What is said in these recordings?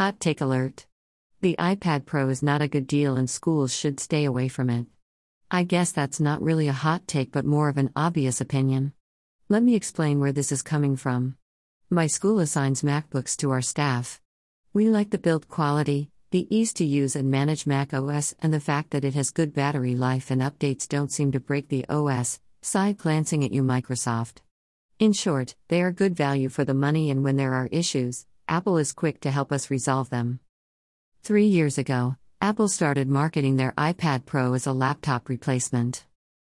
Hot take alert. The iPad Pro is not a good deal and schools should stay away from it. I guess that's not really a hot take but more of an obvious opinion. Let me explain where this is coming from. My school assigns MacBooks to our staff. We like the build quality, the ease to use and manage Mac OS, and the fact that it has good battery life and updates don't seem to break the OS. Side glancing at you, Microsoft. In short, they are good value for the money, and when there are issues, Apple is quick to help us resolve them. Three years ago, Apple started marketing their iPad Pro as a laptop replacement.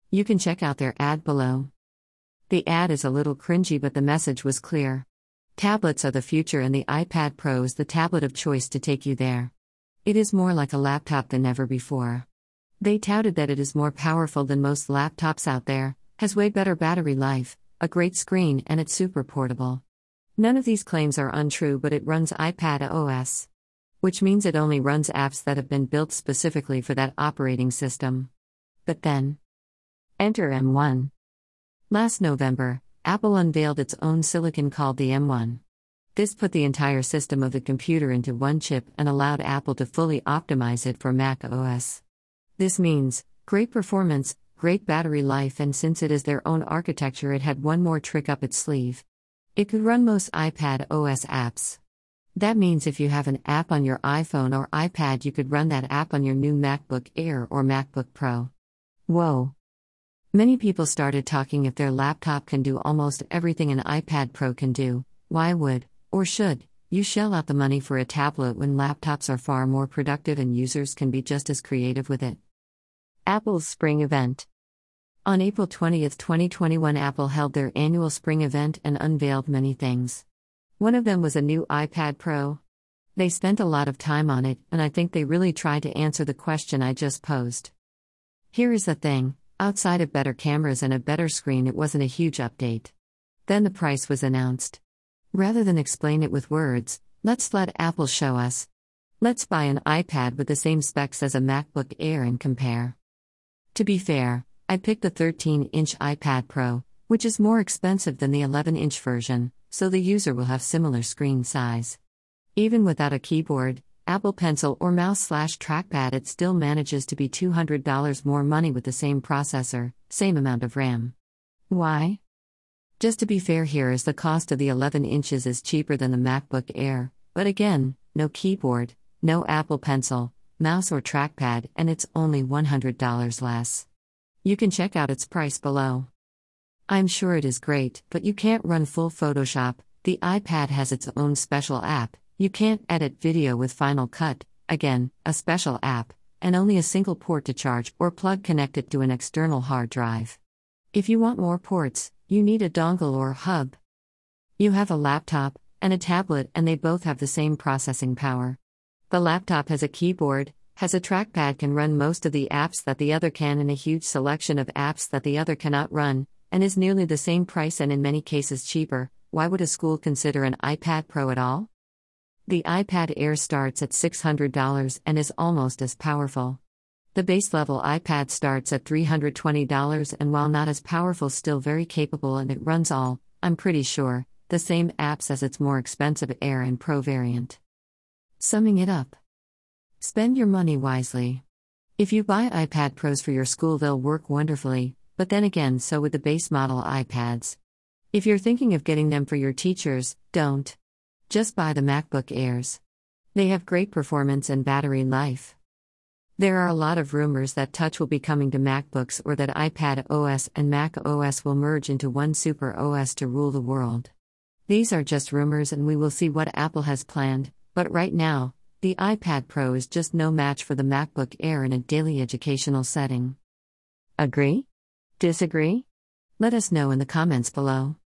You can check out their ad below. The ad is a little cringy, but the message was clear. Tablets are the future, and the iPad Pro is the tablet of choice to take you there. It is more like a laptop than ever before. They touted that it is more powerful than most laptops out there, has way better battery life, a great screen, and it's super portable. None of these claims are untrue, but it runs iPad OS. Which means it only runs apps that have been built specifically for that operating system. But then, enter M1. Last November, Apple unveiled its own silicon called the M1. This put the entire system of the computer into one chip and allowed Apple to fully optimize it for Mac OS. This means great performance, great battery life, and since it is their own architecture, it had one more trick up its sleeve. It could run most iPad OS apps. That means if you have an app on your iPhone or iPad, you could run that app on your new MacBook Air or MacBook Pro. Whoa! Many people started talking if their laptop can do almost everything an iPad Pro can do, why would, or should, you shell out the money for a tablet when laptops are far more productive and users can be just as creative with it? Apple's Spring Event On April 20, 2021, Apple held their annual spring event and unveiled many things. One of them was a new iPad Pro. They spent a lot of time on it, and I think they really tried to answer the question I just posed. Here is the thing Outside of better cameras and a better screen, it wasn't a huge update. Then the price was announced. Rather than explain it with words, let's let Apple show us. Let's buy an iPad with the same specs as a MacBook Air and compare. To be fair, I picked the 13 inch iPad Pro, which is more expensive than the 11 inch version, so the user will have similar screen size. Even without a keyboard, Apple Pencil or mouse slash trackpad, it still manages to be $200 more money with the same processor, same amount of RAM. Why? Just to be fair, here is the cost of the 11 inches is cheaper than the MacBook Air, but again, no keyboard, no Apple Pencil, mouse or trackpad, and it's only $100 less. You can check out its price below. I'm sure it is great, but you can't run full Photoshop. The iPad has its own special app, you can't edit video with Final Cut, again, a special app, and only a single port to charge or plug connected to an external hard drive. If you want more ports, you need a dongle or hub. You have a laptop and a tablet, and they both have the same processing power. The laptop has a keyboard, has a trackpad, can run most of the apps that the other can, and a huge selection of apps that the other cannot run, and is nearly the same price and in many cases cheaper. Why would a school consider an iPad Pro at all? The iPad Air starts at $600 and is almost as powerful. The base level iPad starts at $320 and while not as powerful, still very capable and it runs all, I'm pretty sure, the same apps as its more expensive Air and Pro variant. Summing it up Spend your money wisely. If you buy iPad Pros for your school, they'll work wonderfully, but then again, so would the base model iPads. If you're thinking of getting them for your teachers, don't. Just buy the MacBook Airs. They have great performance and battery life. There are a lot of rumors that Touch will be coming to MacBooks or that iPad OS and Mac OS will merge into one super OS to rule the world. These are just rumors and we will see what Apple has planned, but right now, the iPad Pro is just no match for the MacBook Air in a daily educational setting. Agree? Disagree? Let us know in the comments below.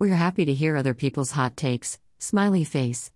We're happy to hear other people's hot takes. Smiley face.